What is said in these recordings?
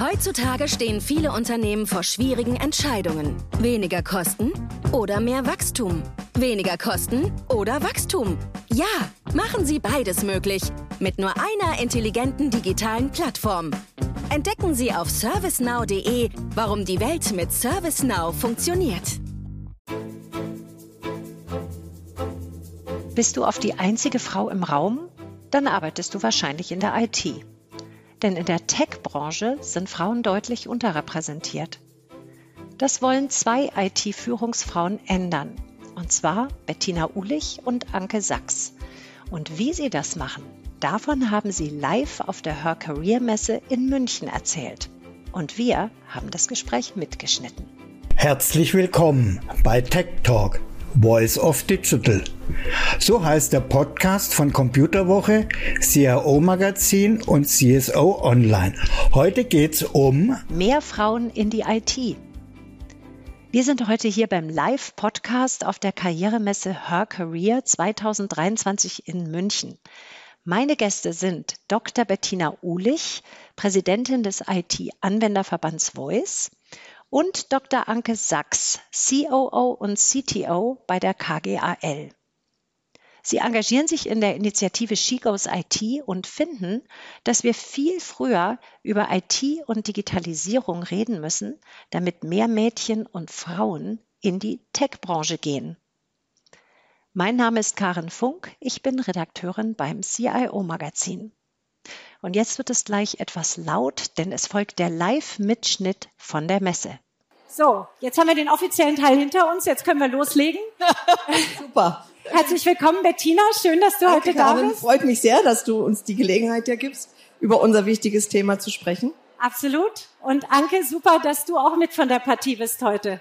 Heutzutage stehen viele Unternehmen vor schwierigen Entscheidungen. Weniger Kosten oder mehr Wachstum? Weniger Kosten oder Wachstum? Ja, machen Sie beides möglich. Mit nur einer intelligenten digitalen Plattform. Entdecken Sie auf servicenow.de, warum die Welt mit ServiceNow funktioniert. Bist du auf die einzige Frau im Raum? Dann arbeitest du wahrscheinlich in der IT. Denn in der Tech-Branche sind Frauen deutlich unterrepräsentiert. Das wollen zwei IT-Führungsfrauen ändern. Und zwar Bettina Ulich und Anke Sachs. Und wie sie das machen, davon haben sie live auf der Her Career Messe in München erzählt. Und wir haben das Gespräch mitgeschnitten. Herzlich willkommen bei Tech Talk Voice of Digital. So heißt der Podcast von Computerwoche, CIO Magazin und CSO Online. Heute geht's um mehr Frauen in die IT. Wir sind heute hier beim Live-Podcast auf der Karrieremesse Her Career 2023 in München. Meine Gäste sind Dr. Bettina Uhlich, Präsidentin des IT-Anwenderverbands Voice und Dr. Anke Sachs, COO und CTO bei der KGAL. Sie engagieren sich in der Initiative She Goes IT und finden, dass wir viel früher über IT und Digitalisierung reden müssen, damit mehr Mädchen und Frauen in die Tech-Branche gehen. Mein Name ist Karen Funk, ich bin Redakteurin beim CIO-Magazin. Und jetzt wird es gleich etwas laut, denn es folgt der Live-Mitschnitt von der Messe. So, jetzt haben wir den offiziellen Teil hinter uns, jetzt können wir loslegen. Super. Herzlich willkommen, Bettina. Schön, dass du Danke, heute da Karin. bist. Freut mich sehr, dass du uns die Gelegenheit hier gibst, über unser wichtiges Thema zu sprechen. Absolut. Und Anke, super, dass du auch mit von der Partie bist heute.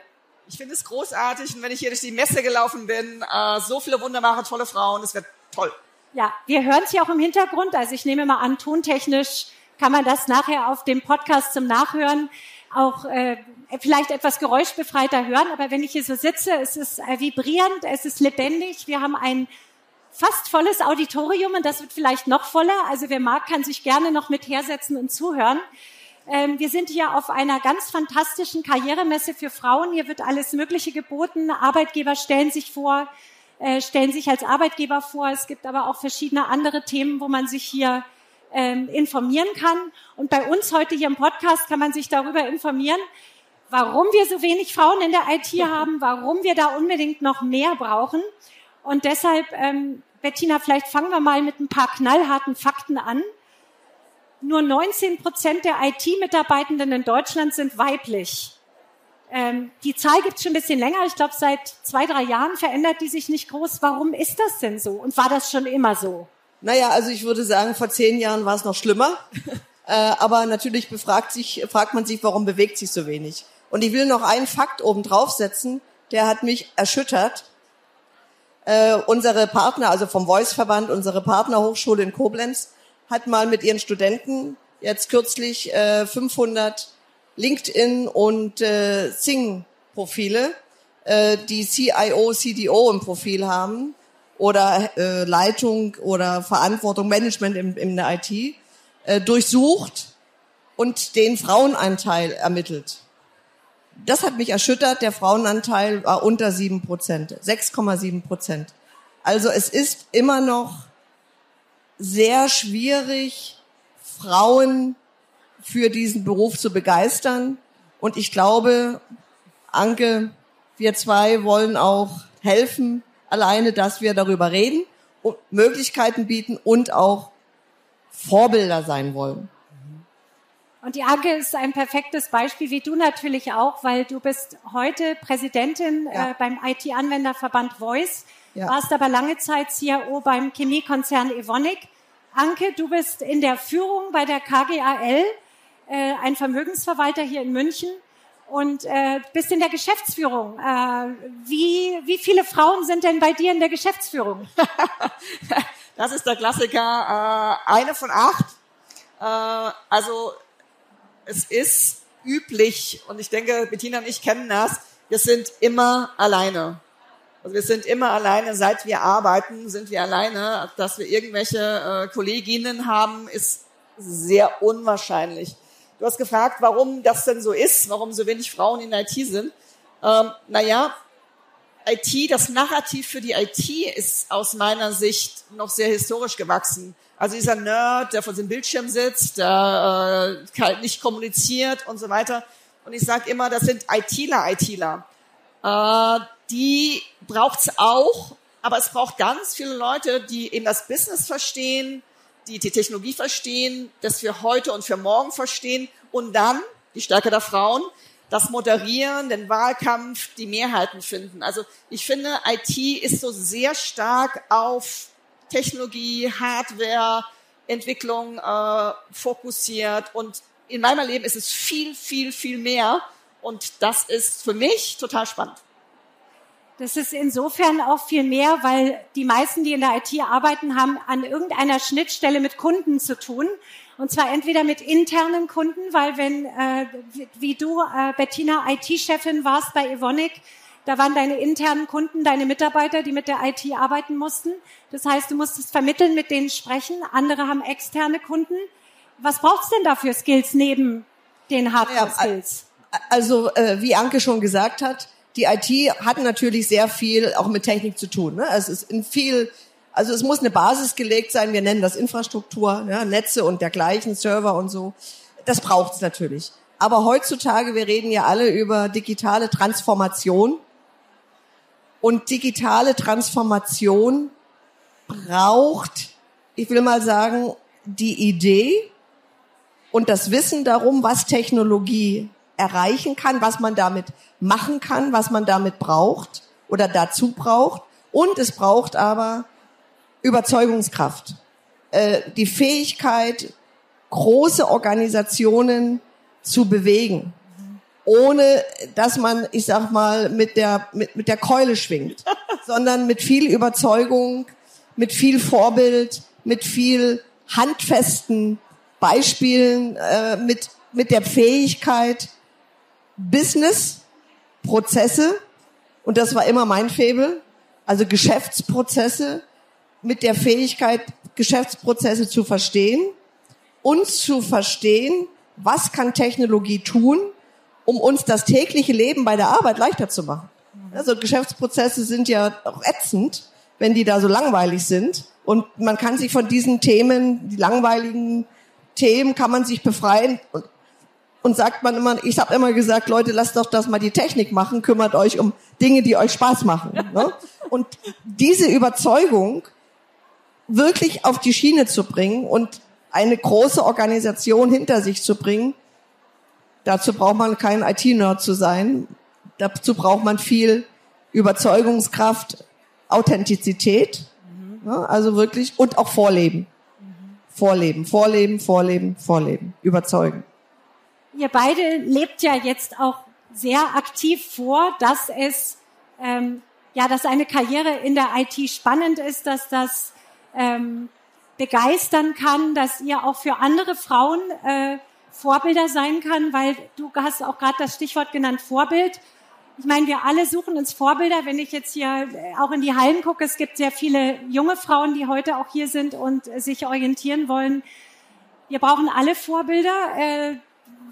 Ich finde es großartig und wenn ich hier durch die Messe gelaufen bin, äh, so viele wunderbare, tolle Frauen, es wird toll. Ja, wir hören es ja auch im Hintergrund. Also ich nehme mal an, tontechnisch kann man das nachher auf dem Podcast zum Nachhören auch äh, vielleicht etwas geräuschbefreiter hören. Aber wenn ich hier so sitze, es ist äh, vibrierend, es ist lebendig. Wir haben ein fast volles Auditorium und das wird vielleicht noch voller. Also wer mag, kann sich gerne noch mit hersetzen und zuhören. Ähm, wir sind hier auf einer ganz fantastischen Karrieremesse für Frauen. Hier wird alles Mögliche geboten. Arbeitgeber stellen sich vor, äh, stellen sich als Arbeitgeber vor. Es gibt aber auch verschiedene andere Themen, wo man sich hier ähm, informieren kann. Und bei uns heute hier im Podcast kann man sich darüber informieren, warum wir so wenig Frauen in der IT haben, warum wir da unbedingt noch mehr brauchen. Und deshalb, ähm, Bettina, vielleicht fangen wir mal mit ein paar knallharten Fakten an. Nur 19 Prozent der IT-Mitarbeitenden in Deutschland sind weiblich. Ähm, die Zahl gibt es schon ein bisschen länger. Ich glaube, seit zwei, drei Jahren verändert die sich nicht groß. Warum ist das denn so? Und war das schon immer so? Naja, also ich würde sagen, vor zehn Jahren war es noch schlimmer. äh, aber natürlich befragt sich, fragt man sich, warum bewegt sich so wenig. Und ich will noch einen Fakt oben draufsetzen, der hat mich erschüttert. Äh, unsere Partner, also vom Voice-Verband, unsere Partnerhochschule in Koblenz, hat mal mit ihren Studenten jetzt kürzlich äh, 500 LinkedIn und äh, Sing-Profile, äh, die CIO, CDO im Profil haben oder äh, Leitung oder Verantwortung, Management im, in der IT, äh, durchsucht und den Frauenanteil ermittelt. Das hat mich erschüttert. Der Frauenanteil war unter sieben Prozent, 6,7 Prozent. Also es ist immer noch sehr schwierig, Frauen für diesen Beruf zu begeistern. Und ich glaube, Anke, wir zwei wollen auch helfen, alleine, dass wir darüber reden und Möglichkeiten bieten und auch Vorbilder sein wollen. Und die Anke ist ein perfektes Beispiel, wie du natürlich auch, weil du bist heute Präsidentin Ja. äh, beim IT-Anwenderverband Voice, Ja. warst aber lange Zeit CIO beim Chemiekonzern Evonik. Anke, du bist in der Führung bei der KGAL, äh, ein Vermögensverwalter hier in München und äh, bist in der Geschäftsführung. Äh, wie, wie viele Frauen sind denn bei dir in der Geschäftsführung? Das ist der Klassiker, äh, eine von acht. Äh, also es ist üblich und ich denke, Bettina und ich kennen das, wir sind immer alleine. Also wir sind immer alleine, seit wir arbeiten, sind wir alleine. Dass wir irgendwelche äh, Kolleginnen haben, ist sehr unwahrscheinlich. Du hast gefragt, warum das denn so ist, warum so wenig Frauen in IT sind. Ähm, naja, IT, das Narrativ für die IT ist aus meiner Sicht noch sehr historisch gewachsen. Also dieser Nerd, der vor dem Bildschirm sitzt, der äh, halt nicht kommuniziert und so weiter. Und ich sage immer, das sind ITler, ITler. Äh, die braucht's auch, aber es braucht ganz viele Leute, die eben das Business verstehen, die die Technologie verstehen, das für heute und für morgen verstehen und dann, die Stärke der Frauen, das Moderieren, den Wahlkampf, die Mehrheiten finden. Also ich finde, IT ist so sehr stark auf Technologie, Hardware, Entwicklung äh, fokussiert und in meinem Leben ist es viel, viel, viel mehr und das ist für mich total spannend. Das ist insofern auch viel mehr, weil die meisten, die in der IT arbeiten, haben an irgendeiner Schnittstelle mit Kunden zu tun. Und zwar entweder mit internen Kunden, weil wenn, äh, wie du, äh, Bettina, IT-Chefin warst bei Evonik, da waren deine internen Kunden, deine Mitarbeiter, die mit der IT arbeiten mussten. Das heißt, du musstest vermitteln, mit denen sprechen. Andere haben externe Kunden. Was braucht's denn da für Skills neben den Hardware-Skills? also, äh, wie Anke schon gesagt hat, die IT hat natürlich sehr viel auch mit Technik zu tun. Ne? Es ist in viel, also es muss eine Basis gelegt sein. Wir nennen das Infrastruktur, ja, Netze und dergleichen, Server und so. Das braucht's natürlich. Aber heutzutage, wir reden ja alle über digitale Transformation. Und digitale Transformation braucht, ich will mal sagen, die Idee und das Wissen darum, was Technologie erreichen kann, was man damit machen kann, was man damit braucht oder dazu braucht. Und es braucht aber Überzeugungskraft, äh, die Fähigkeit, große Organisationen zu bewegen, ohne dass man, ich sag mal, mit der, mit, mit der Keule schwingt, sondern mit viel Überzeugung, mit viel Vorbild, mit viel handfesten Beispielen, äh, mit, mit der Fähigkeit, Business, Prozesse, und das war immer mein Faible, also Geschäftsprozesse mit der Fähigkeit, Geschäftsprozesse zu verstehen und zu verstehen, was kann Technologie tun, um uns das tägliche Leben bei der Arbeit leichter zu machen. Also Geschäftsprozesse sind ja auch ätzend, wenn die da so langweilig sind. Und man kann sich von diesen Themen, die langweiligen Themen, kann man sich befreien. Und und sagt man immer, ich habe immer gesagt, Leute, lasst doch das mal die Technik machen, kümmert euch um Dinge, die euch Spaß machen. Ne? Und diese Überzeugung wirklich auf die Schiene zu bringen und eine große Organisation hinter sich zu bringen, dazu braucht man kein IT-Nerd zu sein, dazu braucht man viel Überzeugungskraft, Authentizität, mhm. ne? also wirklich, und auch Vorleben. Mhm. Vorleben, Vorleben, Vorleben, Vorleben, überzeugen ihr beide lebt ja jetzt auch sehr aktiv vor, dass es ähm, ja, dass eine Karriere in der IT spannend ist, dass das ähm, begeistern kann, dass ihr auch für andere Frauen äh, Vorbilder sein kann, weil du hast auch gerade das Stichwort genannt Vorbild. Ich meine, wir alle suchen uns Vorbilder. Wenn ich jetzt hier äh, auch in die Hallen gucke, es gibt sehr viele junge Frauen, die heute auch hier sind und sich orientieren wollen. Wir brauchen alle Vorbilder. Äh,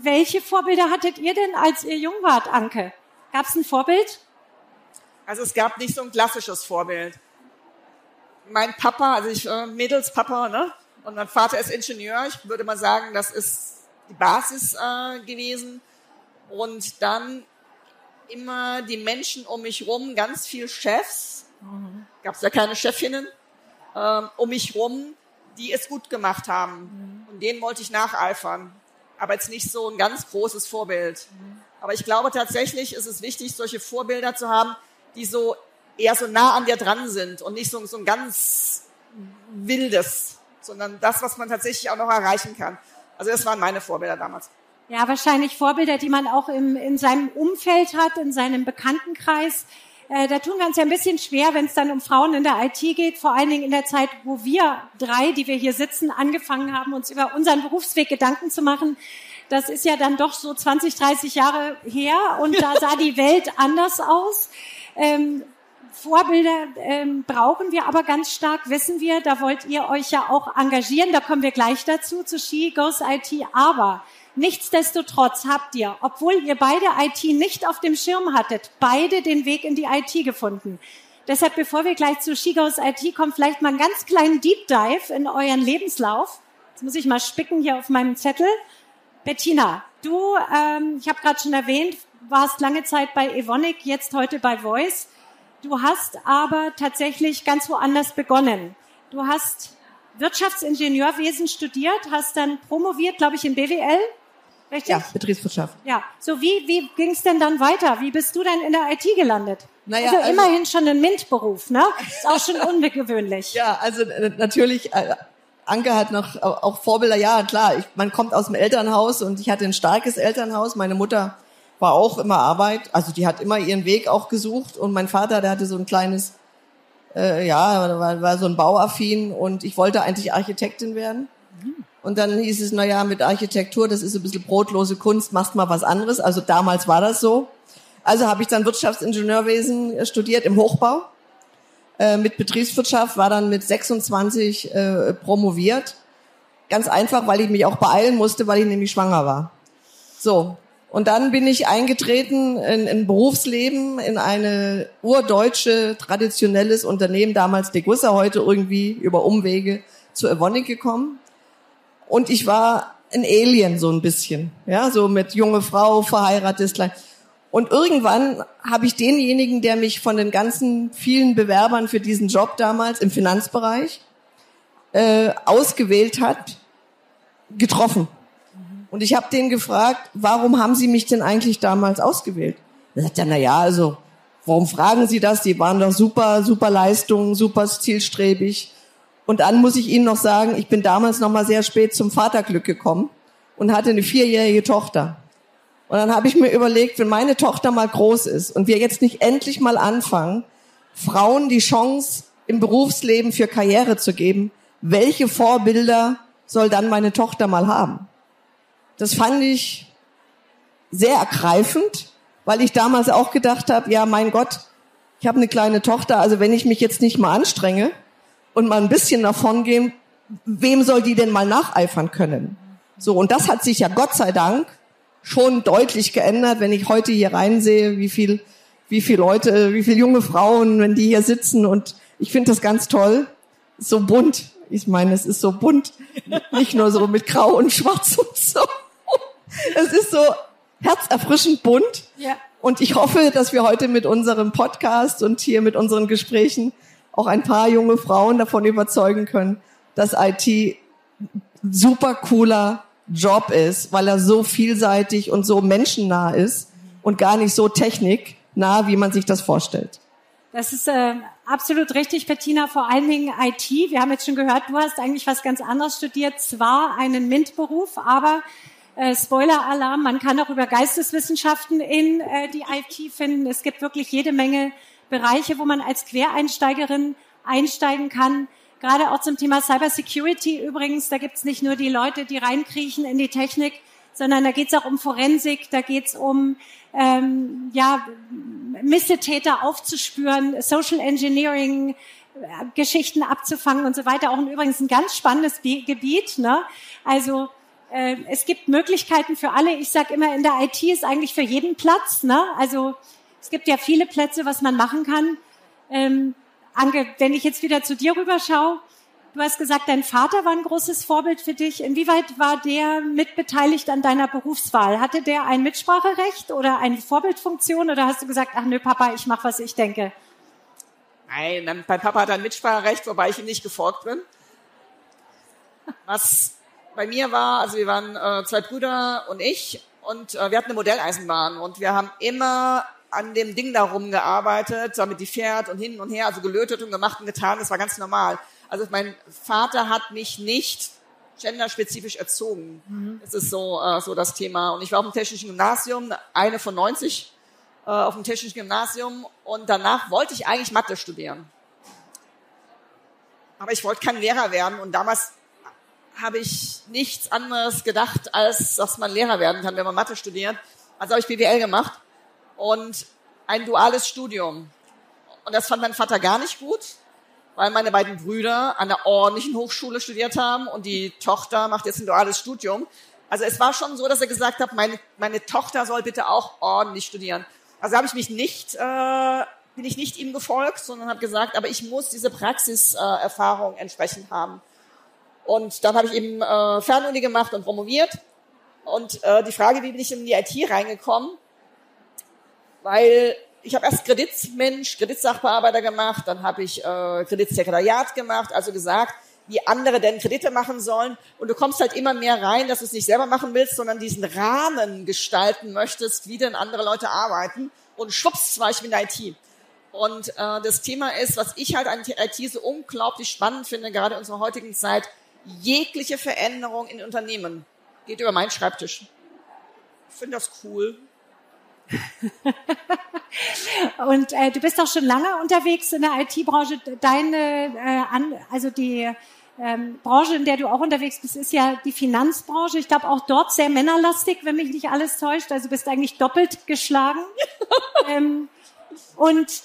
welche Vorbilder hattet ihr denn, als ihr jung wart, Anke? Gab es ein Vorbild? Also es gab nicht so ein klassisches Vorbild. Mein Papa, also ich äh, Mädelspapa, ne? Und mein Vater ist Ingenieur. Ich würde mal sagen, das ist die Basis äh, gewesen. Und dann immer die Menschen um mich rum, ganz viel Chefs. Mhm. Gab es ja keine Chefinnen ähm, um mich rum, die es gut gemacht haben. Mhm. Und denen wollte ich nacheifern aber jetzt nicht so ein ganz großes Vorbild. Aber ich glaube tatsächlich ist es wichtig, solche Vorbilder zu haben, die so eher so nah an dir dran sind und nicht so, so ein ganz wildes, sondern das, was man tatsächlich auch noch erreichen kann. Also das waren meine Vorbilder damals. Ja, wahrscheinlich Vorbilder, die man auch im, in seinem Umfeld hat, in seinem Bekanntenkreis. Äh, da tun wir uns ja ein bisschen schwer, wenn es dann um Frauen in der IT geht, vor allen Dingen in der Zeit, wo wir drei, die wir hier sitzen, angefangen haben, uns über unseren Berufsweg Gedanken zu machen. Das ist ja dann doch so 20, 30 Jahre her und da sah die Welt anders aus. Ähm, Vorbilder ähm, brauchen wir aber ganz stark, wissen wir. Da wollt ihr euch ja auch engagieren. Da kommen wir gleich dazu, zu She Goes IT. Aber nichtsdestotrotz habt ihr, obwohl ihr beide IT nicht auf dem Schirm hattet, beide den Weg in die IT gefunden. Deshalb, bevor wir gleich zu She Goes IT kommen, vielleicht mal einen ganz kleinen Deep Dive in euren Lebenslauf. Jetzt muss ich mal spicken hier auf meinem Zettel. Bettina, du, ähm, ich habe gerade schon erwähnt, warst lange Zeit bei Evonik, jetzt heute bei Voice. Du hast aber tatsächlich ganz woanders begonnen. Du hast Wirtschaftsingenieurwesen studiert, hast dann promoviert, glaube ich, in BWL. Richtig? Ja, Betriebswirtschaft. Ja. So wie, wie ging es denn dann weiter? Wie bist du denn in der IT gelandet? Naja, also, also immerhin schon ein MINT-Beruf, ne? Ist auch schon ungewöhnlich. ja, also äh, natürlich, äh, Anke hat noch auch Vorbilder, ja klar, ich, man kommt aus dem Elternhaus und ich hatte ein starkes Elternhaus. Meine Mutter war auch immer Arbeit, also die hat immer ihren Weg auch gesucht und mein Vater, der hatte so ein kleines, äh, ja, war, war so ein Bauaffin und ich wollte eigentlich Architektin werden. Und dann hieß es, na ja, mit Architektur, das ist ein bisschen brotlose Kunst, machst mal was anderes. Also damals war das so. Also habe ich dann Wirtschaftsingenieurwesen studiert im Hochbau äh, mit Betriebswirtschaft, war dann mit 26 äh, promoviert. Ganz einfach, weil ich mich auch beeilen musste, weil ich nämlich schwanger war. So, und dann bin ich eingetreten in, in Berufsleben, in eine urdeutsche, traditionelles Unternehmen, damals Degussa, heute irgendwie über Umwege zu Evonik gekommen. Und ich war ein Alien so ein bisschen, ja, so mit junge Frau, verheiratet, klein. Und irgendwann habe ich denjenigen, der mich von den ganzen vielen Bewerbern für diesen Job damals im Finanzbereich äh, ausgewählt hat, getroffen. Und ich habe den gefragt, warum haben Sie mich denn eigentlich damals ausgewählt? Er sagt ja, na ja, also warum fragen Sie das? Die waren doch super, super Leistungen, super zielstrebig. Und dann muss ich Ihnen noch sagen, ich bin damals noch mal sehr spät zum Vaterglück gekommen und hatte eine vierjährige Tochter. Und dann habe ich mir überlegt, wenn meine Tochter mal groß ist und wir jetzt nicht endlich mal anfangen, Frauen die Chance im Berufsleben für Karriere zu geben, welche Vorbilder soll dann meine Tochter mal haben? Das fand ich sehr ergreifend, weil ich damals auch gedacht habe, ja, mein Gott, ich habe eine kleine Tochter, also wenn ich mich jetzt nicht mal anstrenge und mal ein bisschen davon gehe, wem soll die denn mal nacheifern können? So, und das hat sich ja Gott sei Dank schon deutlich geändert, wenn ich heute hier reinsehe, wie viel, wie viel Leute, wie viele junge Frauen, wenn die hier sitzen und ich finde das ganz toll, so bunt. Ich meine, es ist so bunt, nicht nur so mit Grau und Schwarz und so. Es ist so herzerfrischend bunt. Ja. Und ich hoffe, dass wir heute mit unserem Podcast und hier mit unseren Gesprächen auch ein paar junge Frauen davon überzeugen können, dass IT super cooler Job ist, weil er so vielseitig und so menschennah ist und gar nicht so techniknah, wie man sich das vorstellt. Das ist äh, absolut richtig, Bettina. Vor allen Dingen IT. Wir haben jetzt schon gehört, du hast eigentlich was ganz anderes studiert. Zwar einen MINT-Beruf, aber äh, Spoiler-Alarm, man kann auch über Geisteswissenschaften in äh, die IT finden. Es gibt wirklich jede Menge Bereiche, wo man als Quereinsteigerin einsteigen kann. Gerade auch zum Thema Cybersecurity übrigens, da gibt's nicht nur die Leute, die reinkriechen in die Technik, sondern da geht's auch um Forensik, da geht's um ähm, ja, Missetäter aufzuspüren, Social Engineering, äh, Geschichten abzufangen und so weiter. Auch übrigens ein ganz spannendes Gebiet. Ne? Also äh, es gibt Möglichkeiten für alle. Ich sage immer, in der IT ist eigentlich für jeden Platz. Ne? Also es gibt ja viele Plätze, was man machen kann. Ähm, Anke, wenn ich jetzt wieder zu dir rüberschaue, du hast gesagt, dein Vater war ein großes Vorbild für dich. Inwieweit war der mitbeteiligt an deiner Berufswahl? Hatte der ein Mitspracherecht oder eine Vorbildfunktion oder hast du gesagt, ach nö, Papa, ich mache, was ich denke? Nein, mein Papa hat ein Mitspracherecht, wobei ich ihm nicht gefolgt bin. Was bei mir war, also wir waren äh, zwei Brüder und ich und äh, wir hatten eine Modelleisenbahn und wir haben immer an dem Ding darum gearbeitet, damit die fährt und hin und her, also gelötet und gemacht und getan, das war ganz normal. Also mein Vater hat mich nicht genderspezifisch erzogen. Mhm. Das ist so, äh, so das Thema. Und ich war auf dem technischen Gymnasium, eine von 90 äh, auf dem technischen Gymnasium und danach wollte ich eigentlich Mathe studieren. Aber ich wollte kein Lehrer werden und damals habe ich nichts anderes gedacht, als dass man Lehrer werden kann, wenn man Mathe studiert. Also habe ich BWL gemacht und ein duales Studium. Und das fand mein Vater gar nicht gut, weil meine beiden Brüder an der ordentlichen Hochschule studiert haben und die Tochter macht jetzt ein duales Studium. Also es war schon so, dass er gesagt hat, meine, meine Tochter soll bitte auch ordentlich studieren. Also habe ich mich nicht, äh, bin ich nicht ihm gefolgt, sondern habe gesagt, aber ich muss diese Praxiserfahrung äh, entsprechend haben. Und dann habe ich eben äh, Fernuni gemacht und promoviert. Und äh, die Frage, wie bin ich in die IT reingekommen? Weil ich habe erst Kreditmensch, Kreditsachbearbeiter gemacht, dann habe ich äh, Kreditsekretariat gemacht, also gesagt, wie andere denn Kredite machen sollen. Und du kommst halt immer mehr rein, dass du es nicht selber machen willst, sondern diesen Rahmen gestalten möchtest, wie denn andere Leute arbeiten. Und schwupps war ich in der IT. Und äh, das Thema ist, was ich halt an IT so unglaublich spannend finde, gerade in unserer heutigen Zeit, jegliche Veränderung in Unternehmen geht über meinen Schreibtisch. Ich finde das cool. Und äh, du bist auch schon lange unterwegs in der IT-Branche. Deine, äh, an, also die ähm, Branche, in der du auch unterwegs bist, ist ja die Finanzbranche. Ich glaube auch dort sehr männerlastig, wenn mich nicht alles täuscht. Also bist eigentlich doppelt geschlagen. ähm, und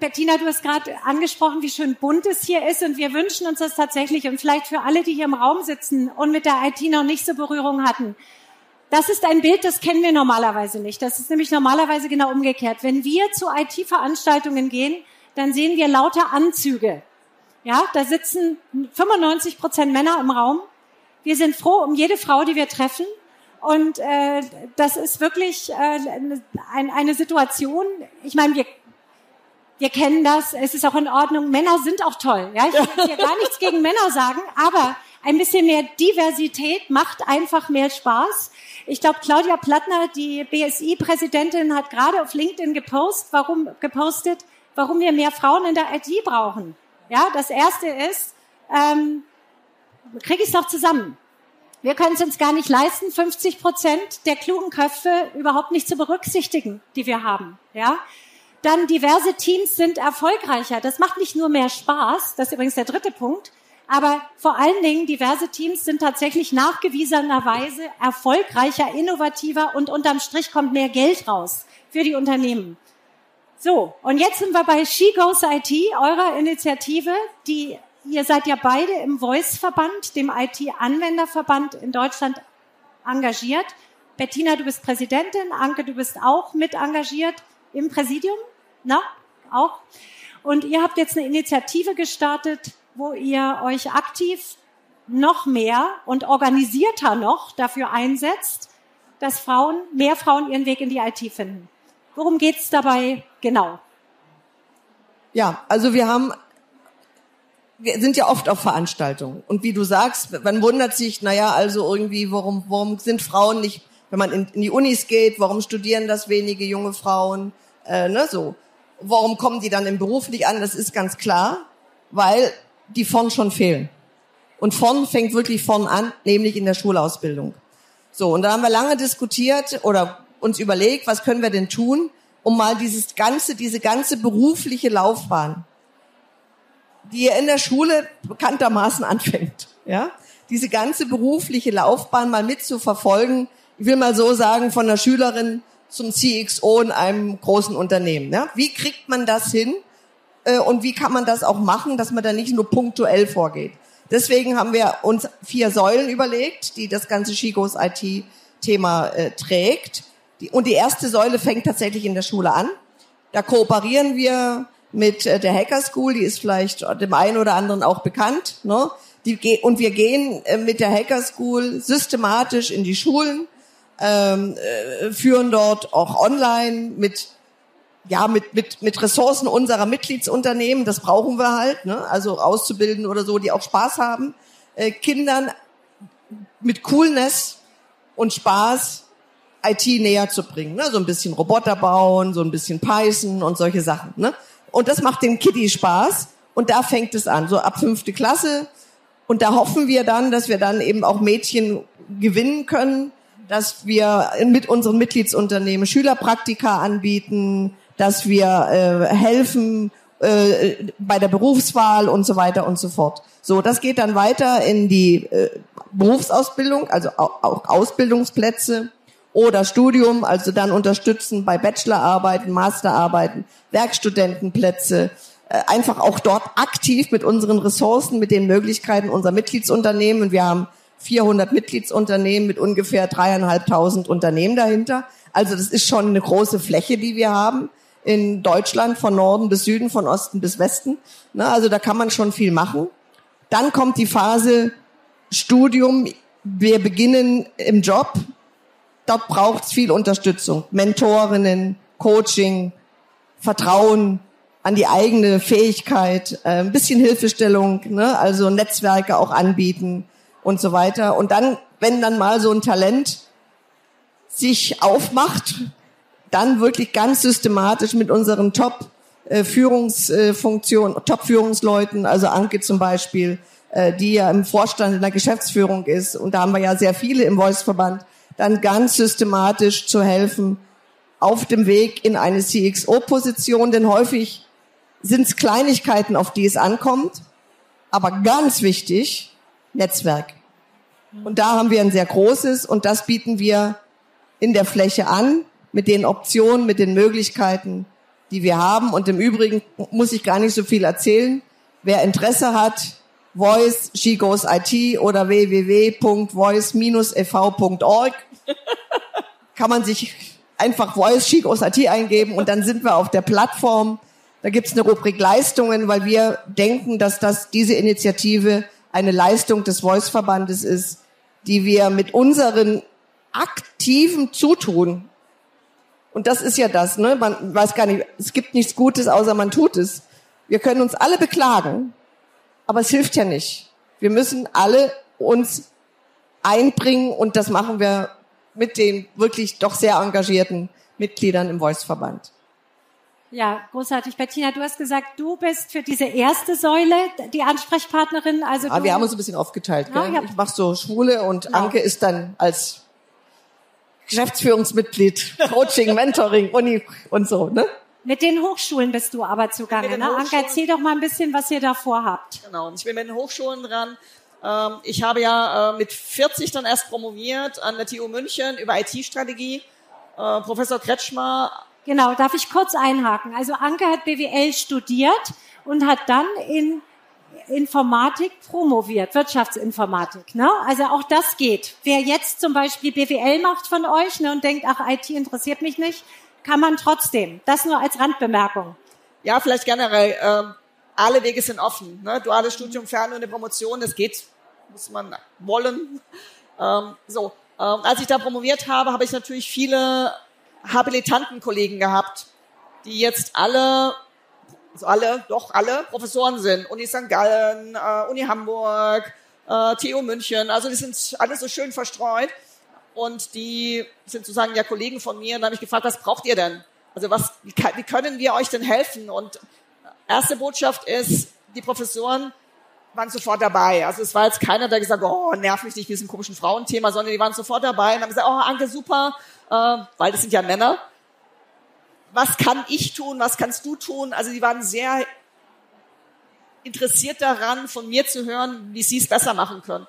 Bettina, du hast gerade angesprochen, wie schön bunt es hier ist und wir wünschen uns das tatsächlich und vielleicht für alle, die hier im Raum sitzen und mit der IT noch nicht so Berührung hatten. Das ist ein Bild, das kennen wir normalerweise nicht. Das ist nämlich normalerweise genau umgekehrt. Wenn wir zu IT-Veranstaltungen gehen, dann sehen wir lauter Anzüge. Ja, da sitzen 95 Prozent Männer im Raum. Wir sind froh um jede Frau, die wir treffen. Und äh, das ist wirklich äh, ein, eine Situation. Ich meine, wir wir kennen das, es ist auch in Ordnung. Männer sind auch toll. Ja, ich will hier gar nichts gegen Männer sagen, aber ein bisschen mehr Diversität macht einfach mehr Spaß. Ich glaube, Claudia Plattner, die BSI-Präsidentin, hat gerade auf LinkedIn gepostet, warum, gepostet, warum wir mehr Frauen in der IT brauchen. Ja, das erste ist, ähm, kriege ich es noch zusammen. Wir können es uns gar nicht leisten, 50 Prozent der klugen Köpfe überhaupt nicht zu berücksichtigen, die wir haben. Ja, dann diverse Teams sind erfolgreicher. Das macht nicht nur mehr Spaß, das ist übrigens der dritte Punkt, aber vor allen Dingen diverse Teams sind tatsächlich nachgewiesenerweise erfolgreicher, innovativer und unterm Strich kommt mehr Geld raus für die Unternehmen. So, und jetzt sind wir bei She Goes IT, eurer Initiative, die ihr seid ja beide im Voice-Verband, dem IT-Anwenderverband in Deutschland engagiert. Bettina, du bist Präsidentin, Anke, du bist auch mit engagiert im Präsidium, na, auch. Und ihr habt jetzt eine Initiative gestartet, wo ihr euch aktiv noch mehr und organisierter noch dafür einsetzt, dass Frauen, mehr Frauen ihren Weg in die IT finden. Worum geht's dabei genau? Ja, also wir haben, wir sind ja oft auf Veranstaltungen. Und wie du sagst, man wundert sich, naja, also irgendwie, warum, warum sind Frauen nicht wenn man in, in die Unis geht, warum studieren das wenige junge Frauen, äh, ne, so. Warum kommen die dann im Beruf nicht an? Das ist ganz klar, weil die vorn schon fehlen. Und vorn fängt wirklich vorn an, nämlich in der Schulausbildung. So, und da haben wir lange diskutiert oder uns überlegt, was können wir denn tun, um mal dieses ganze, diese ganze berufliche Laufbahn, die in der Schule bekanntermaßen anfängt, ja, diese ganze berufliche Laufbahn mal mit zu verfolgen, ich will mal so sagen, von der Schülerin zum CXO in einem großen Unternehmen. Ja? Wie kriegt man das hin äh, und wie kann man das auch machen, dass man da nicht nur punktuell vorgeht? Deswegen haben wir uns vier Säulen überlegt, die das ganze Shigos IT-Thema äh, trägt. Und die erste Säule fängt tatsächlich in der Schule an. Da kooperieren wir mit äh, der Hacker School, die ist vielleicht dem einen oder anderen auch bekannt. Ne? Die, und wir gehen mit der Hacker School systematisch in die Schulen, ähm, äh, führen dort auch online mit ja mit mit mit Ressourcen unserer Mitgliedsunternehmen. Das brauchen wir halt, ne? also auszubilden oder so, die auch Spaß haben, äh, Kindern mit Coolness und Spaß IT näher zu bringen. Ne? So ein bisschen Roboter bauen, so ein bisschen Python und solche Sachen. Ne? Und das macht dem Kitty Spaß. Und da fängt es an, so ab fünfte Klasse. Und da hoffen wir dann, dass wir dann eben auch Mädchen gewinnen können, dass wir mit unseren Mitgliedsunternehmen Schülerpraktika anbieten, dass wir äh, helfen äh, bei der Berufswahl und so weiter und so fort. So, das geht dann weiter in die äh, Berufsausbildung, also auch Ausbildungsplätze oder Studium, also dann unterstützen bei Bachelorarbeiten, Masterarbeiten, Werkstudentenplätze, äh, einfach auch dort aktiv mit unseren Ressourcen, mit den Möglichkeiten unserer Mitgliedsunternehmen. Wir haben 400 Mitgliedsunternehmen mit ungefähr dreieinhalbtausend Unternehmen dahinter. Also das ist schon eine große Fläche, die wir haben in Deutschland von Norden bis Süden, von Osten bis Westen. Also da kann man schon viel machen. Dann kommt die Phase Studium. Wir beginnen im Job. Dort braucht es viel Unterstützung. Mentorinnen, Coaching, Vertrauen an die eigene Fähigkeit, äh, ein bisschen Hilfestellung, ne? also Netzwerke auch anbieten und so weiter. Und dann, wenn dann mal so ein Talent sich aufmacht, dann wirklich ganz systematisch mit unseren Top äh, Führungsfunktionen, Top Führungsleuten, also Anke zum Beispiel, äh, die ja im Vorstand in der Geschäftsführung ist, und da haben wir ja sehr viele im Voice-Verband, dann ganz systematisch zu helfen auf dem Weg in eine CXO-Position, denn häufig sind es Kleinigkeiten, auf die es ankommt, aber ganz wichtig, Netzwerk. Und da haben wir ein sehr großes und das bieten wir in der Fläche an, mit den Optionen, mit den Möglichkeiten, die wir haben. Und im Übrigen muss ich gar nicht so viel erzählen. Wer Interesse hat, Voice, She Goes IT oder www.voice-ev.org kann man sich einfach Voice, She Goes IT eingeben und dann sind wir auf der Plattform. Da gibt's eine Rubrik Leistungen, weil wir denken, dass das diese Initiative eine Leistung des Voice-Verbandes ist, die wir mit unseren aktiven Zutun, und das ist ja das, ne? man weiß gar nicht, es gibt nichts Gutes, außer man tut es. Wir können uns alle beklagen, aber es hilft ja nicht. Wir müssen alle uns einbringen und das machen wir mit den wirklich doch sehr engagierten Mitgliedern im Voice-Verband. Ja, großartig. Bettina, du hast gesagt, du bist für diese erste Säule die Ansprechpartnerin. Also ah, wir haben uns ein bisschen aufgeteilt. Gell? Ja, ich mache so Schwule und genau. Anke ist dann als Geschäftsführungsmitglied, Coaching, Mentoring, Uni und so. Ne? Mit den Hochschulen bist du aber zugange. Ne? Anke, erzähl doch mal ein bisschen, was ihr da vorhabt. Genau, ich bin mit den Hochschulen dran. Ähm, ich habe ja äh, mit 40 dann erst promoviert an der TU München über IT-Strategie. Äh, Professor Kretschmer Genau, darf ich kurz einhaken. Also Anke hat BWL studiert und hat dann in Informatik promoviert, Wirtschaftsinformatik. Ne? Also auch das geht. Wer jetzt zum Beispiel BWL macht von euch ne, und denkt, ach, IT interessiert mich nicht, kann man trotzdem. Das nur als Randbemerkung. Ja, vielleicht generell. Ähm, alle Wege sind offen. Ne? Duales Studium, Fern- und eine Promotion, das geht, muss man wollen. Ähm, so, ähm, als ich da promoviert habe, habe ich natürlich viele Habilitantenkollegen gehabt, die jetzt alle, also alle, doch alle Professoren sind. Uni St. Gallen, äh, Uni Hamburg, äh, TU München. Also die sind alle so schön verstreut. Und die sind sozusagen ja Kollegen von mir. Und da habe ich gefragt, was braucht ihr denn? Also was, wie, wie können wir euch denn helfen? Und erste Botschaft ist, die Professoren waren sofort dabei. Also es war jetzt keiner, der gesagt hat, oh, nerv mich nicht mit diesem komischen Frauenthema, sondern die waren sofort dabei und haben gesagt, oh, Anke, super, äh, weil das sind ja Männer. Was kann ich tun? Was kannst du tun? Also die waren sehr interessiert daran, von mir zu hören, wie sie es besser machen können.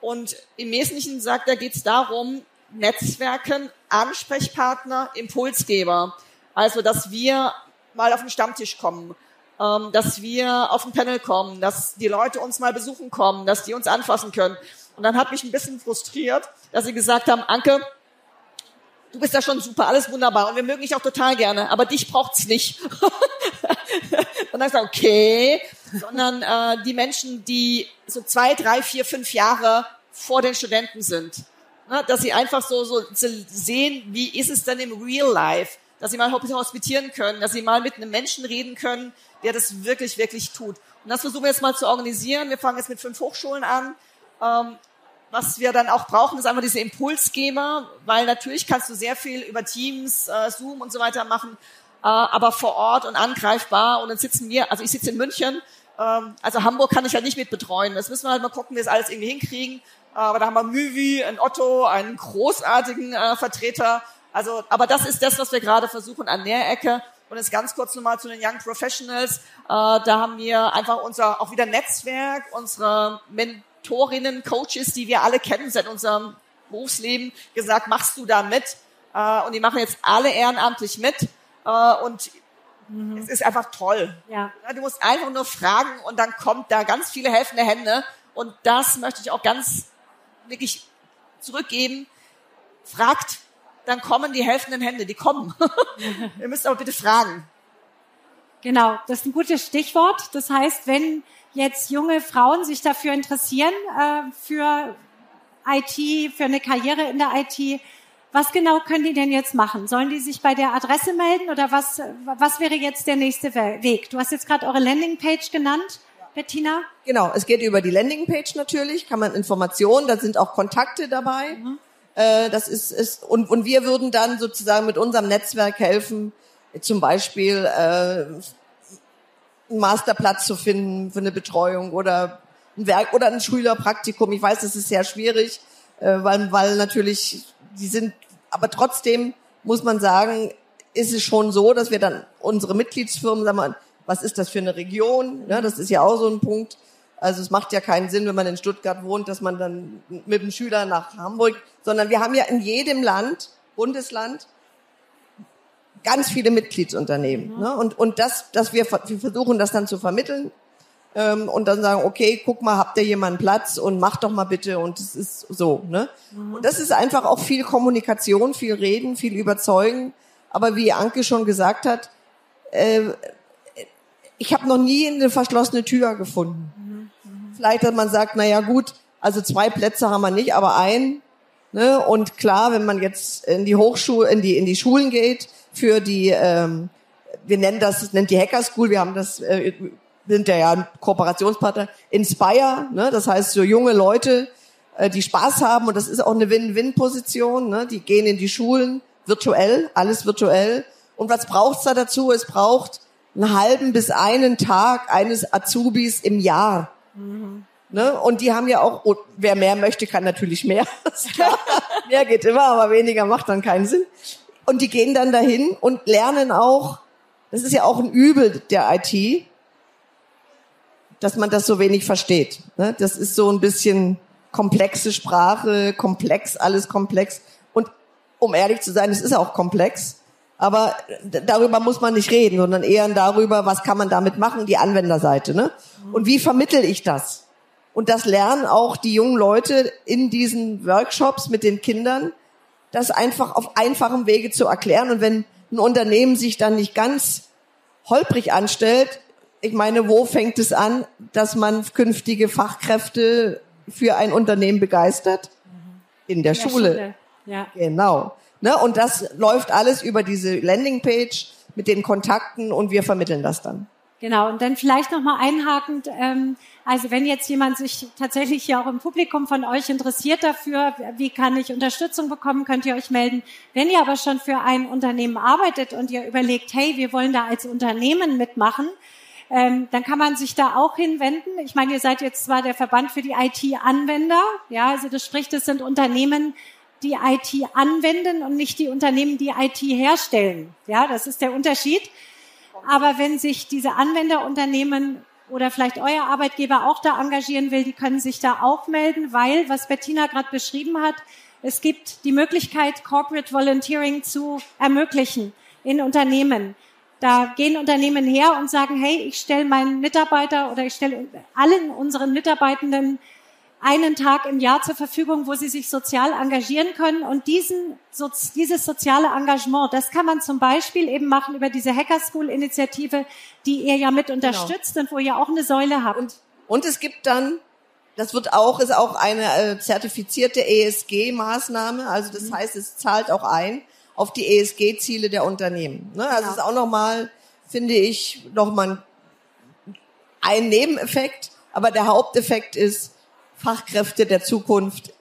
Und im Wesentlichen sagt er, geht es darum, Netzwerken, Ansprechpartner, Impulsgeber. Also, dass wir mal auf den Stammtisch kommen, ähm, dass wir auf ein Panel kommen, dass die Leute uns mal besuchen kommen, dass die uns anfassen können. Und dann hat mich ein bisschen frustriert, dass sie gesagt haben, Anke, du bist ja schon super, alles wunderbar und wir mögen dich auch total gerne, aber dich braucht's nicht. und dann gesagt, okay, sondern äh, die Menschen, die so zwei, drei, vier, fünf Jahre vor den Studenten sind, ne, dass sie einfach so, so sehen, wie ist es denn im Real Life, dass sie mal hospitieren können, dass sie mal mit einem Menschen reden können, der das wirklich, wirklich tut. Und das versuchen wir jetzt mal zu organisieren. Wir fangen jetzt mit fünf Hochschulen an. Ähm, was wir dann auch brauchen, ist einfach diese Impulsgeber, weil natürlich kannst du sehr viel über Teams, äh, Zoom und so weiter machen, äh, aber vor Ort und angreifbar. Und dann sitzen wir, also ich sitze in München, ähm, also Hamburg kann ich ja nicht mit betreuen. Das müssen wir halt mal gucken, wie wir das alles irgendwie hinkriegen. Aber da haben wir Müvi, ein Otto, einen großartigen äh, Vertreter. Also, aber das ist das, was wir gerade versuchen an der Ecke. Und jetzt ganz kurz nochmal zu den Young Professionals. Äh, da haben wir einfach unser auch wieder Netzwerk, unsere Men Mentorinnen, Coaches, die wir alle kennen seit unserem Berufsleben gesagt, machst du da mit? Äh, und die machen jetzt alle ehrenamtlich mit. Äh, und mhm. es ist einfach toll. Ja. Du musst einfach nur fragen und dann kommt da ganz viele helfende Hände. Und das möchte ich auch ganz wirklich zurückgeben. Fragt, dann kommen die helfenden Hände, die kommen. Ihr müsst aber bitte fragen. Genau, das ist ein gutes Stichwort. Das heißt, wenn jetzt junge Frauen sich dafür interessieren, äh, für IT, für eine Karriere in der IT, was genau können die denn jetzt machen? Sollen die sich bei der Adresse melden oder was, was wäre jetzt der nächste Weg? Du hast jetzt gerade eure Landingpage genannt. Bettina? Genau, es geht über die Landingpage natürlich, kann man Informationen, da sind auch Kontakte dabei. Mhm. Äh, das ist, ist und, und wir würden dann sozusagen mit unserem Netzwerk helfen, zum Beispiel äh, einen Masterplatz zu finden für eine Betreuung oder ein Werk oder ein Schülerpraktikum. Ich weiß, das ist sehr schwierig, äh, weil, weil natürlich die sind, aber trotzdem muss man sagen, ist es schon so, dass wir dann unsere Mitgliedsfirmen, sagen wir, was ist das für eine Region? Ja, das ist ja auch so ein Punkt. Also es macht ja keinen Sinn, wenn man in Stuttgart wohnt, dass man dann mit dem Schüler nach Hamburg, sondern wir haben ja in jedem Land, Bundesland, ganz viele Mitgliedsunternehmen. Ne? Und, und das, dass wir, wir versuchen das dann zu vermitteln ähm, und dann sagen, okay, guck mal, habt ihr jemanden Platz und mach doch mal bitte und es ist so. Ne? Mhm. Und das ist einfach auch viel Kommunikation, viel Reden, viel Überzeugen. Aber wie Anke schon gesagt hat, äh, ich habe noch nie eine verschlossene Tür gefunden. Mhm. Mhm. Vielleicht, dass man sagt, na ja gut, also zwei Plätze haben wir nicht, aber ein. Ne? Und klar, wenn man jetzt in die Hochschule, in die in die Schulen geht, für die, ähm, wir nennen das, nennt die Hacker School, wir haben das, äh, sind ja, ja ein Kooperationspartner, Inspire, ne? das heißt so junge Leute, äh, die Spaß haben und das ist auch eine Win-Win-Position, ne? die gehen in die Schulen, virtuell, alles virtuell. Und was braucht's da dazu? Es braucht einen halben bis einen Tag eines Azubis im Jahr. Mhm. Ne? Und die haben ja auch, oh, wer mehr möchte, kann natürlich mehr. mehr geht immer, aber weniger macht dann keinen Sinn. Und die gehen dann dahin und lernen auch, das ist ja auch ein Übel der IT, dass man das so wenig versteht. Ne? Das ist so ein bisschen komplexe Sprache, komplex, alles komplex. Und um ehrlich zu sein, es ist auch komplex. Aber darüber muss man nicht reden, sondern eher darüber, was kann man damit machen, die Anwenderseite. Ne? Und wie vermittel ich das? Und das lernen auch die jungen Leute in diesen Workshops mit den Kindern, das einfach auf einfachem Wege zu erklären. Und wenn ein Unternehmen sich dann nicht ganz holprig anstellt, ich meine, wo fängt es an, dass man künftige Fachkräfte für ein Unternehmen begeistert? In der, In der Schule. Schule. Ja. Genau. Ne? Und das läuft alles über diese Landingpage mit den Kontakten und wir vermitteln das dann. Genau, und dann vielleicht nochmal einhakend, ähm, also wenn jetzt jemand sich tatsächlich hier auch im Publikum von euch interessiert dafür, wie kann ich Unterstützung bekommen, könnt ihr euch melden. Wenn ihr aber schon für ein Unternehmen arbeitet und ihr überlegt, hey, wir wollen da als Unternehmen mitmachen, ähm, dann kann man sich da auch hinwenden. Ich meine, ihr seid jetzt zwar der Verband für die IT-Anwender, ja, also das spricht, es sind Unternehmen, die IT anwenden und nicht die Unternehmen, die IT herstellen. Ja, das ist der Unterschied. Aber wenn sich diese Anwenderunternehmen oder vielleicht euer Arbeitgeber auch da engagieren will, die können sich da auch melden, weil, was Bettina gerade beschrieben hat, es gibt die Möglichkeit, Corporate Volunteering zu ermöglichen in Unternehmen. Da gehen Unternehmen her und sagen, hey, ich stelle meinen Mitarbeiter oder ich stelle allen unseren Mitarbeitenden einen Tag im Jahr zur Verfügung, wo sie sich sozial engagieren können. Und diesen, so, dieses soziale Engagement, das kann man zum Beispiel eben machen über diese Hacker School Initiative, die ihr ja mit genau. unterstützt genau. und wo ihr auch eine Säule habt. Und, und es gibt dann, das wird auch, ist auch eine äh, zertifizierte ESG-Maßnahme. Also das mhm. heißt, es zahlt auch ein auf die ESG-Ziele der Unternehmen. Ne? Also genau. ist auch nochmal, finde ich, nochmal ein Nebeneffekt. Aber der Haupteffekt ist, Fachkräfte der Zukunft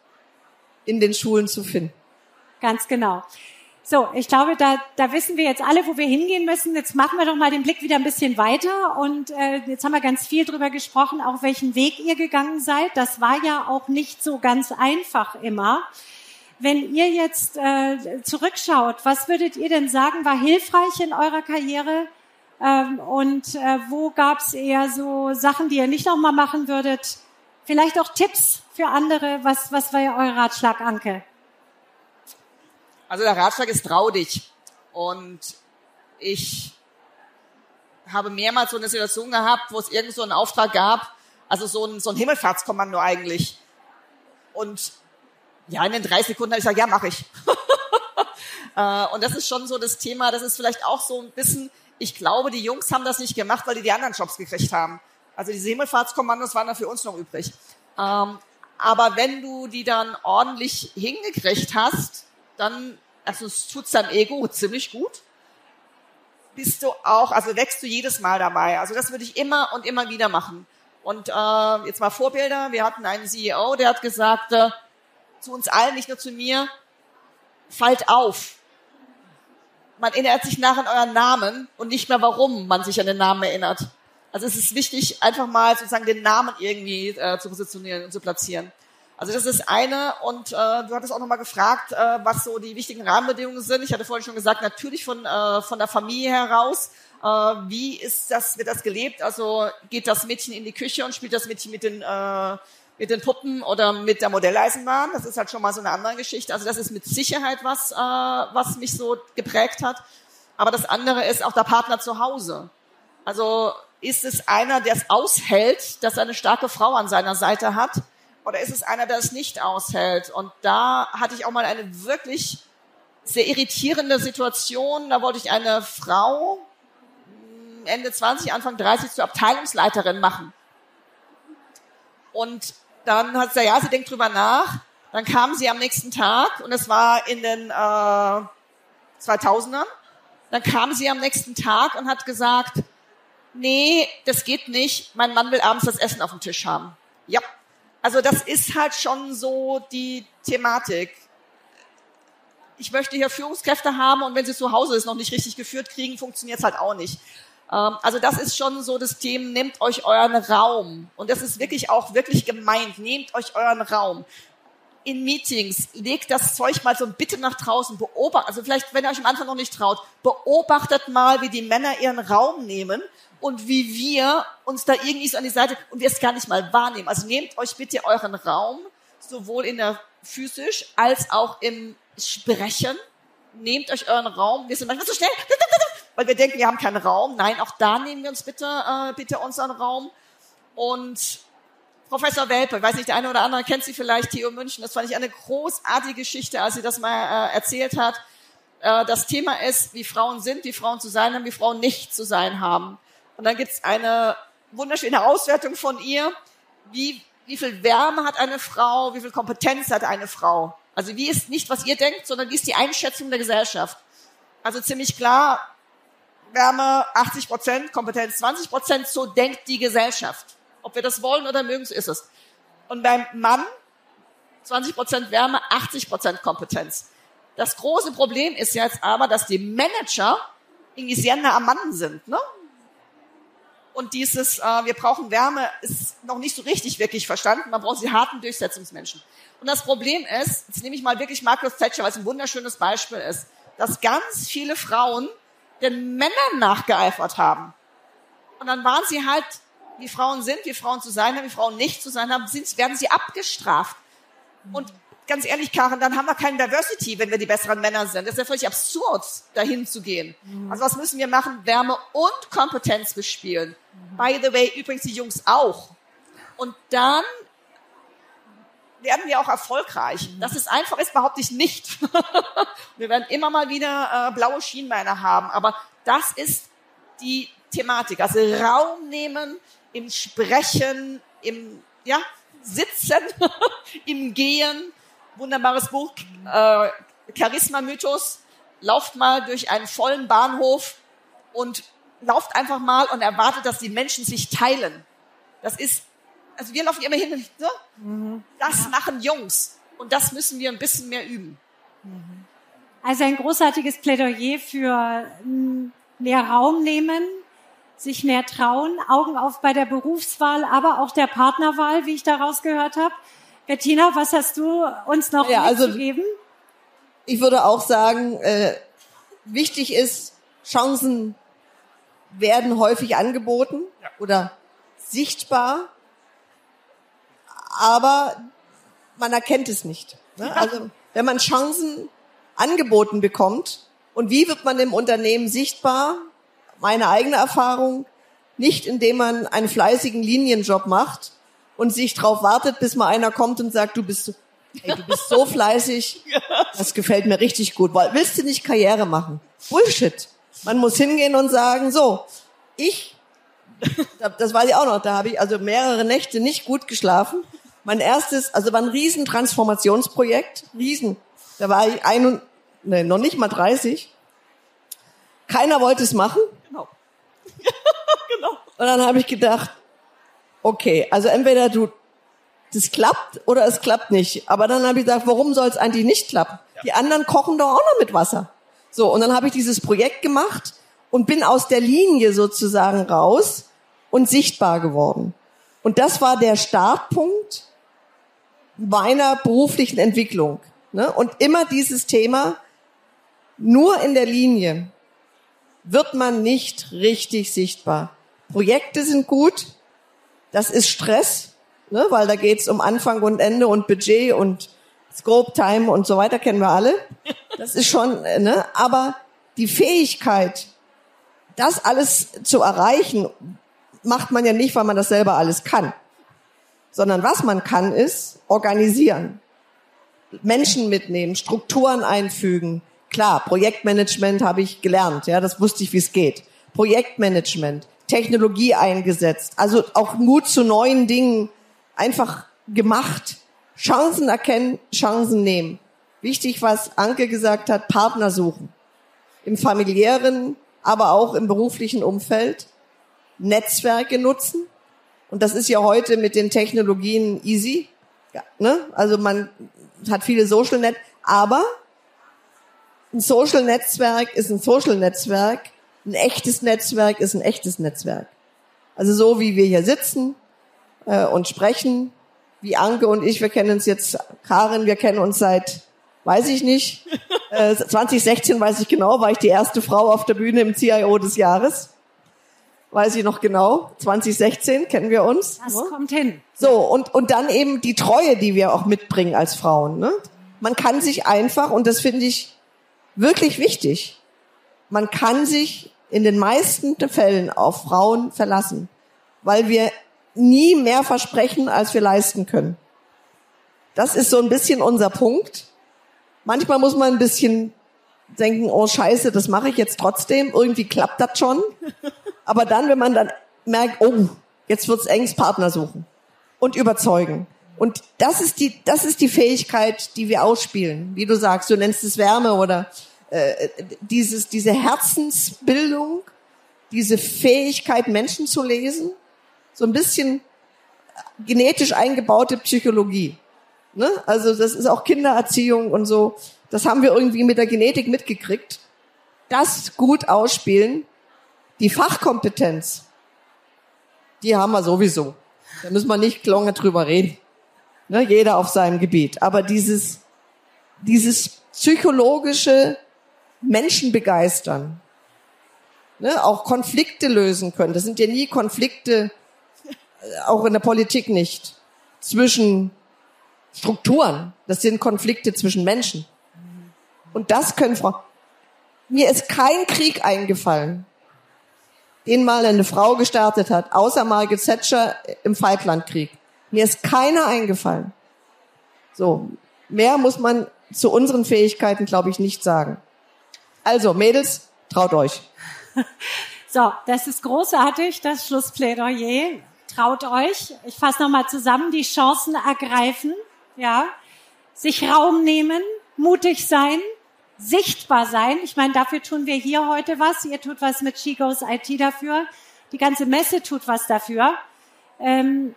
in den Schulen zu finden. Ganz genau. So, ich glaube, da, da wissen wir jetzt alle, wo wir hingehen müssen. Jetzt machen wir doch mal den Blick wieder ein bisschen weiter. Und äh, jetzt haben wir ganz viel drüber gesprochen, auch welchen Weg ihr gegangen seid. Das war ja auch nicht so ganz einfach immer. Wenn ihr jetzt äh, zurückschaut, was würdet ihr denn sagen, war hilfreich in eurer Karriere? Ähm, und äh, wo gab es eher so Sachen, die ihr nicht nochmal machen würdet? Vielleicht auch Tipps für andere. Was, was war ja euer Ratschlag, Anke? Also der Ratschlag ist trau dich. Und ich habe mehrmals so eine Situation gehabt, wo es irgend so einen Auftrag gab, also so ein, so ein Himmelfahrtskommando eigentlich. Und ja, in den drei Sekunden habe ich gesagt, ja, mache ich. Äh, und das ist schon so das Thema, das ist vielleicht auch so ein bisschen, ich glaube, die Jungs haben das nicht gemacht, weil die die anderen Jobs gekriegt haben. Also diese Himmelfahrtskommandos waren da für uns noch übrig. Ähm, aber wenn du die dann ordentlich hingekriegt hast, dann, also es tut deinem Ego ziemlich gut bist du auch, also wächst du jedes Mal dabei. Also das würde ich immer und immer wieder machen. Und äh, jetzt mal Vorbilder. Wir hatten einen CEO, der hat gesagt, äh, zu uns allen, nicht nur zu mir, fallt auf. Man erinnert sich nach an euren Namen und nicht mehr, warum man sich an den Namen erinnert. Also es ist wichtig, einfach mal sozusagen den Namen irgendwie äh, zu positionieren und zu platzieren. Also das ist eine und äh, du hattest auch nochmal gefragt, äh, was so die wichtigen Rahmenbedingungen sind. Ich hatte vorhin schon gesagt, natürlich von, äh, von der Familie heraus. Äh, wie ist das, wird das gelebt? Also geht das Mädchen in die Küche und spielt das Mädchen mit den, äh, mit den Puppen oder mit der Modelleisenbahn? Das ist halt schon mal so eine andere Geschichte. Also das ist mit Sicherheit was, äh, was mich so geprägt hat. Aber das andere ist auch der Partner zu Hause. Also ist es einer, der es aushält, dass er eine starke Frau an seiner Seite hat? Oder ist es einer, der es nicht aushält? Und da hatte ich auch mal eine wirklich sehr irritierende Situation. Da wollte ich eine Frau hm, Ende 20, Anfang 30 zur Abteilungsleiterin machen. Und dann hat sie, ja, sie denkt drüber nach. Dann kam sie am nächsten Tag und es war in den äh, 2000ern. Dann kam sie am nächsten Tag und hat gesagt, nee, das geht nicht. Mein Mann will abends das Essen auf dem Tisch haben. Ja, also das ist halt schon so die Thematik. Ich möchte hier Führungskräfte haben und wenn sie zu Hause es noch nicht richtig geführt kriegen, funktioniert es halt auch nicht. Ähm, also das ist schon so das Thema, nehmt euch euren Raum. Und das ist wirklich auch wirklich gemeint. Nehmt euch euren Raum. In Meetings, legt das Zeug mal so Bitte nach draußen, beobachtet, also vielleicht, wenn ihr euch am Anfang noch nicht traut, beobachtet mal, wie die Männer ihren Raum nehmen und wie wir uns da irgendwie so an die Seite und wir es gar nicht mal wahrnehmen. Also nehmt euch bitte euren Raum, sowohl in der physisch als auch im Sprechen. Nehmt euch euren Raum. Wir sind manchmal so schnell, weil wir denken, wir haben keinen Raum. Nein, auch da nehmen wir uns bitte, äh, bitte unseren Raum. Und Professor Welpe, ich weiß nicht, der eine oder andere kennt sie vielleicht, Theo München, das fand ich eine großartige Geschichte, als sie das mal äh, erzählt hat. Äh, das Thema ist, wie Frauen sind, wie Frauen zu sein haben, wie Frauen nicht zu sein haben. Und dann gibt's eine wunderschöne Auswertung von ihr. Wie, wie viel Wärme hat eine Frau? Wie viel Kompetenz hat eine Frau? Also wie ist nicht, was ihr denkt, sondern wie ist die Einschätzung der Gesellschaft? Also ziemlich klar, Wärme 80 Prozent, Kompetenz 20 Prozent, so denkt die Gesellschaft. Ob wir das wollen oder mögen, so ist es. Und beim Mann 20 Prozent Wärme, 80 Prozent Kompetenz. Das große Problem ist jetzt aber, dass die Manager irgendwie sehr nah am Mann sind. Ne? Und dieses, äh, wir brauchen Wärme, ist noch nicht so richtig wirklich verstanden. Man braucht die harten Durchsetzungsmenschen. Und das Problem ist, jetzt nehme ich mal wirklich Margaret Thatcher, weil es ein wunderschönes Beispiel ist, dass ganz viele Frauen den Männern nachgeeifert haben. Und dann waren sie halt, wie Frauen sind, wie Frauen zu sein haben, wie Frauen nicht zu sein haben, sind, werden sie abgestraft. Und ganz ehrlich, Karen, dann haben wir keine Diversity, wenn wir die besseren Männer sind. Das ist ja völlig absurd, dahin zu gehen. Mhm. Also was müssen wir machen? Wärme und Kompetenz bespielen. Mhm. By the way, übrigens die Jungs auch. Und dann werden wir auch erfolgreich. Mhm. Das ist einfach, ist behaupte ich nicht. wir werden immer mal wieder äh, blaue Schienbeine haben, aber das ist die Thematik. Also Raum nehmen im Sprechen, im ja, Sitzen, im Gehen, wunderbares Buch, äh, Charisma-Mythos. Lauft mal durch einen vollen Bahnhof und lauft einfach mal und erwartet, dass die Menschen sich teilen. Das ist, also wir laufen immer hin so. Mhm. Das ja. machen Jungs. Und das müssen wir ein bisschen mehr üben. Mhm. Also ein großartiges Plädoyer für mehr Raum nehmen, sich mehr trauen, Augen auf bei der Berufswahl, aber auch der Partnerwahl, wie ich daraus gehört habe. Bettina, was hast du uns noch ja, also, mitzugeben? Ich würde auch sagen, äh, wichtig ist, Chancen werden häufig angeboten ja. oder sichtbar, aber man erkennt es nicht. Ne? Also wenn man Chancen angeboten bekommt. Und wie wird man im Unternehmen sichtbar? Meine eigene Erfahrung, nicht indem man einen fleißigen Linienjob macht und sich drauf wartet, bis mal einer kommt und sagt, du bist, ey, du bist so fleißig, das gefällt mir richtig gut. Willst du nicht Karriere machen? Bullshit. Man muss hingehen und sagen, so, ich, das weiß ich auch noch, da habe ich also mehrere Nächte nicht gut geschlafen. Mein erstes, also war ein riesen Transformationsprojekt, riesen. Da war ich ein und, nee, noch nicht mal 30. Keiner wollte es machen. Genau. genau. Und dann habe ich gedacht, okay, also entweder du, das klappt oder es klappt nicht. Aber dann habe ich gesagt, warum soll es eigentlich nicht klappen? Ja. Die anderen kochen doch auch noch mit Wasser. So, und dann habe ich dieses Projekt gemacht und bin aus der Linie sozusagen raus und sichtbar geworden. Und das war der Startpunkt meiner beruflichen Entwicklung. Ne? Und immer dieses Thema, nur in der Linie wird man nicht richtig sichtbar. Projekte sind gut, das ist Stress, ne? weil da geht's um Anfang und Ende und Budget und Scope Time und so weiter, kennen wir alle. Das ist schon, ne? aber die Fähigkeit, das alles zu erreichen, macht man ja nicht, weil man das selber alles kann. Sondern was man kann, ist organisieren. Menschen mitnehmen, Strukturen einfügen. Klar, Projektmanagement habe ich gelernt, ja, das wusste ich, wie es geht. Projektmanagement, Technologie eingesetzt, also auch Mut zu neuen Dingen einfach gemacht. Chancen erkennen, Chancen nehmen. Wichtig, was Anke gesagt hat, Partner suchen. Im familiären, aber auch im beruflichen Umfeld. Netzwerke nutzen. Und das ist ja heute mit den Technologien easy. Ja, ne? Also man hat viele Social Net, aber ein Social Netzwerk ist ein Social Netzwerk, ein echtes Netzwerk ist ein echtes Netzwerk. Also so wie wir hier sitzen äh, und sprechen, wie Anke und ich, wir kennen uns jetzt, Karin, wir kennen uns seit, weiß ich nicht, äh, 2016 weiß ich genau, war ich die erste Frau auf der Bühne im CIO des Jahres. Weiß ich noch genau. 2016 kennen wir uns. Das kommt hin. So, und, und dann eben die Treue, die wir auch mitbringen als Frauen. Ne? Man kann sich einfach, und das finde ich wirklich wichtig, man kann sich in den meisten Fällen auf Frauen verlassen, weil wir nie mehr versprechen, als wir leisten können. Das ist so ein bisschen unser Punkt. Manchmal muss man ein bisschen denken, oh scheiße, das mache ich jetzt trotzdem. Irgendwie klappt das schon. Aber dann, wenn man dann merkt, oh, jetzt wird's engs Partner suchen und überzeugen. Und das ist die, das ist die Fähigkeit, die wir ausspielen. Wie du sagst, du nennst es Wärme oder äh, dieses, diese Herzensbildung, diese Fähigkeit, Menschen zu lesen, so ein bisschen genetisch eingebaute Psychologie. Ne? Also das ist auch Kindererziehung und so. Das haben wir irgendwie mit der Genetik mitgekriegt. Das gut ausspielen, die Fachkompetenz, die haben wir sowieso. Da müssen wir nicht lange drüber reden. Ne? Jeder auf seinem Gebiet. Aber dieses, dieses psychologische Menschen begeistern, ne? auch Konflikte lösen können. Das sind ja nie Konflikte, äh, auch in der Politik nicht, zwischen Strukturen. Das sind Konflikte zwischen Menschen. Und das können Frauen. Mir ist kein Krieg eingefallen, den mal eine Frau gestartet hat, außer Margaret Thatcher im Falklandkrieg. Mir ist keiner eingefallen. So, mehr muss man zu unseren Fähigkeiten, glaube ich, nicht sagen. Also, Mädels, traut euch. So, das ist großartig, das Schlussplädoyer. Traut euch. Ich fasse nochmal zusammen. Die Chancen ergreifen, ja. Sich Raum nehmen, mutig sein, sichtbar sein. Ich meine, dafür tun wir hier heute was. Ihr tut was mit She Goes IT dafür. Die ganze Messe tut was dafür. Ähm,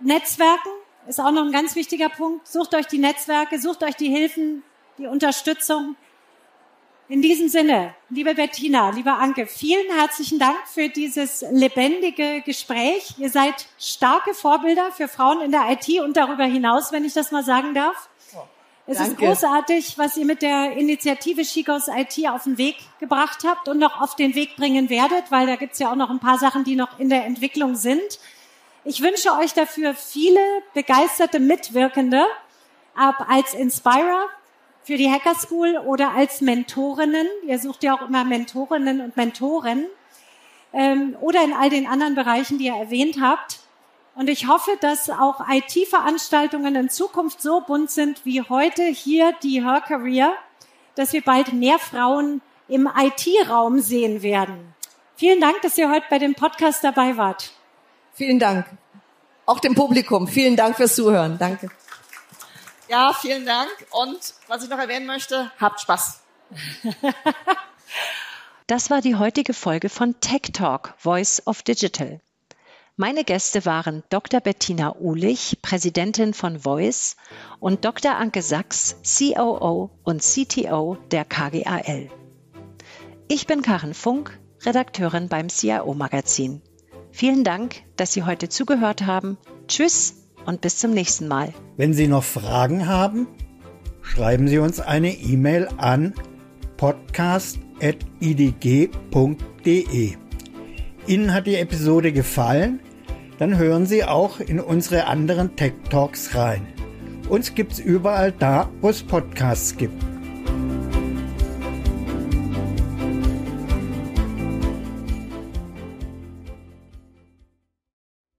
Netzwerken ist auch noch ein ganz wichtiger Punkt. Sucht euch die Netzwerke, sucht euch die Hilfen, die Unterstützung. In diesem Sinne, liebe Bettina, liebe Anke, vielen herzlichen Dank für dieses lebendige Gespräch. Ihr seid starke Vorbilder für Frauen in der IT und darüber hinaus, wenn ich das mal sagen darf. Es Danke. ist großartig, was ihr mit der Initiative Chicos IT auf den Weg gebracht habt und noch auf den Weg bringen werdet, weil da gibt's ja auch noch ein paar Sachen, die noch in der Entwicklung sind. Ich wünsche euch dafür viele begeisterte Mitwirkende ab als Inspirer für die Hacker School oder als Mentorinnen. Ihr sucht ja auch immer Mentorinnen und Mentoren. Ähm, oder in all den anderen Bereichen, die ihr erwähnt habt. Und ich hoffe, dass auch IT-Veranstaltungen in Zukunft so bunt sind wie heute hier die Her Career, dass wir bald mehr Frauen im IT-Raum sehen werden. Vielen Dank, dass ihr heute bei dem Podcast dabei wart. Vielen Dank. Auch dem Publikum. Vielen Dank fürs Zuhören. Danke. Ja, vielen Dank. Und was ich noch erwähnen möchte, habt Spaß. das war die heutige Folge von Tech Talk, Voice of Digital. Meine Gäste waren Dr. Bettina Uhlich, Präsidentin von Voice, und Dr. Anke Sachs, COO und CTO der KGAL. Ich bin Karen Funk, Redakteurin beim CIO Magazin. Vielen Dank, dass Sie heute zugehört haben. Tschüss und bis zum nächsten Mal. Wenn Sie noch Fragen haben, schreiben Sie uns eine E-Mail an podcast.idg.de. Ihnen hat die Episode gefallen? Dann hören Sie auch in unsere anderen Tech Talks rein. Uns gibt's überall da, wo es Podcasts gibt.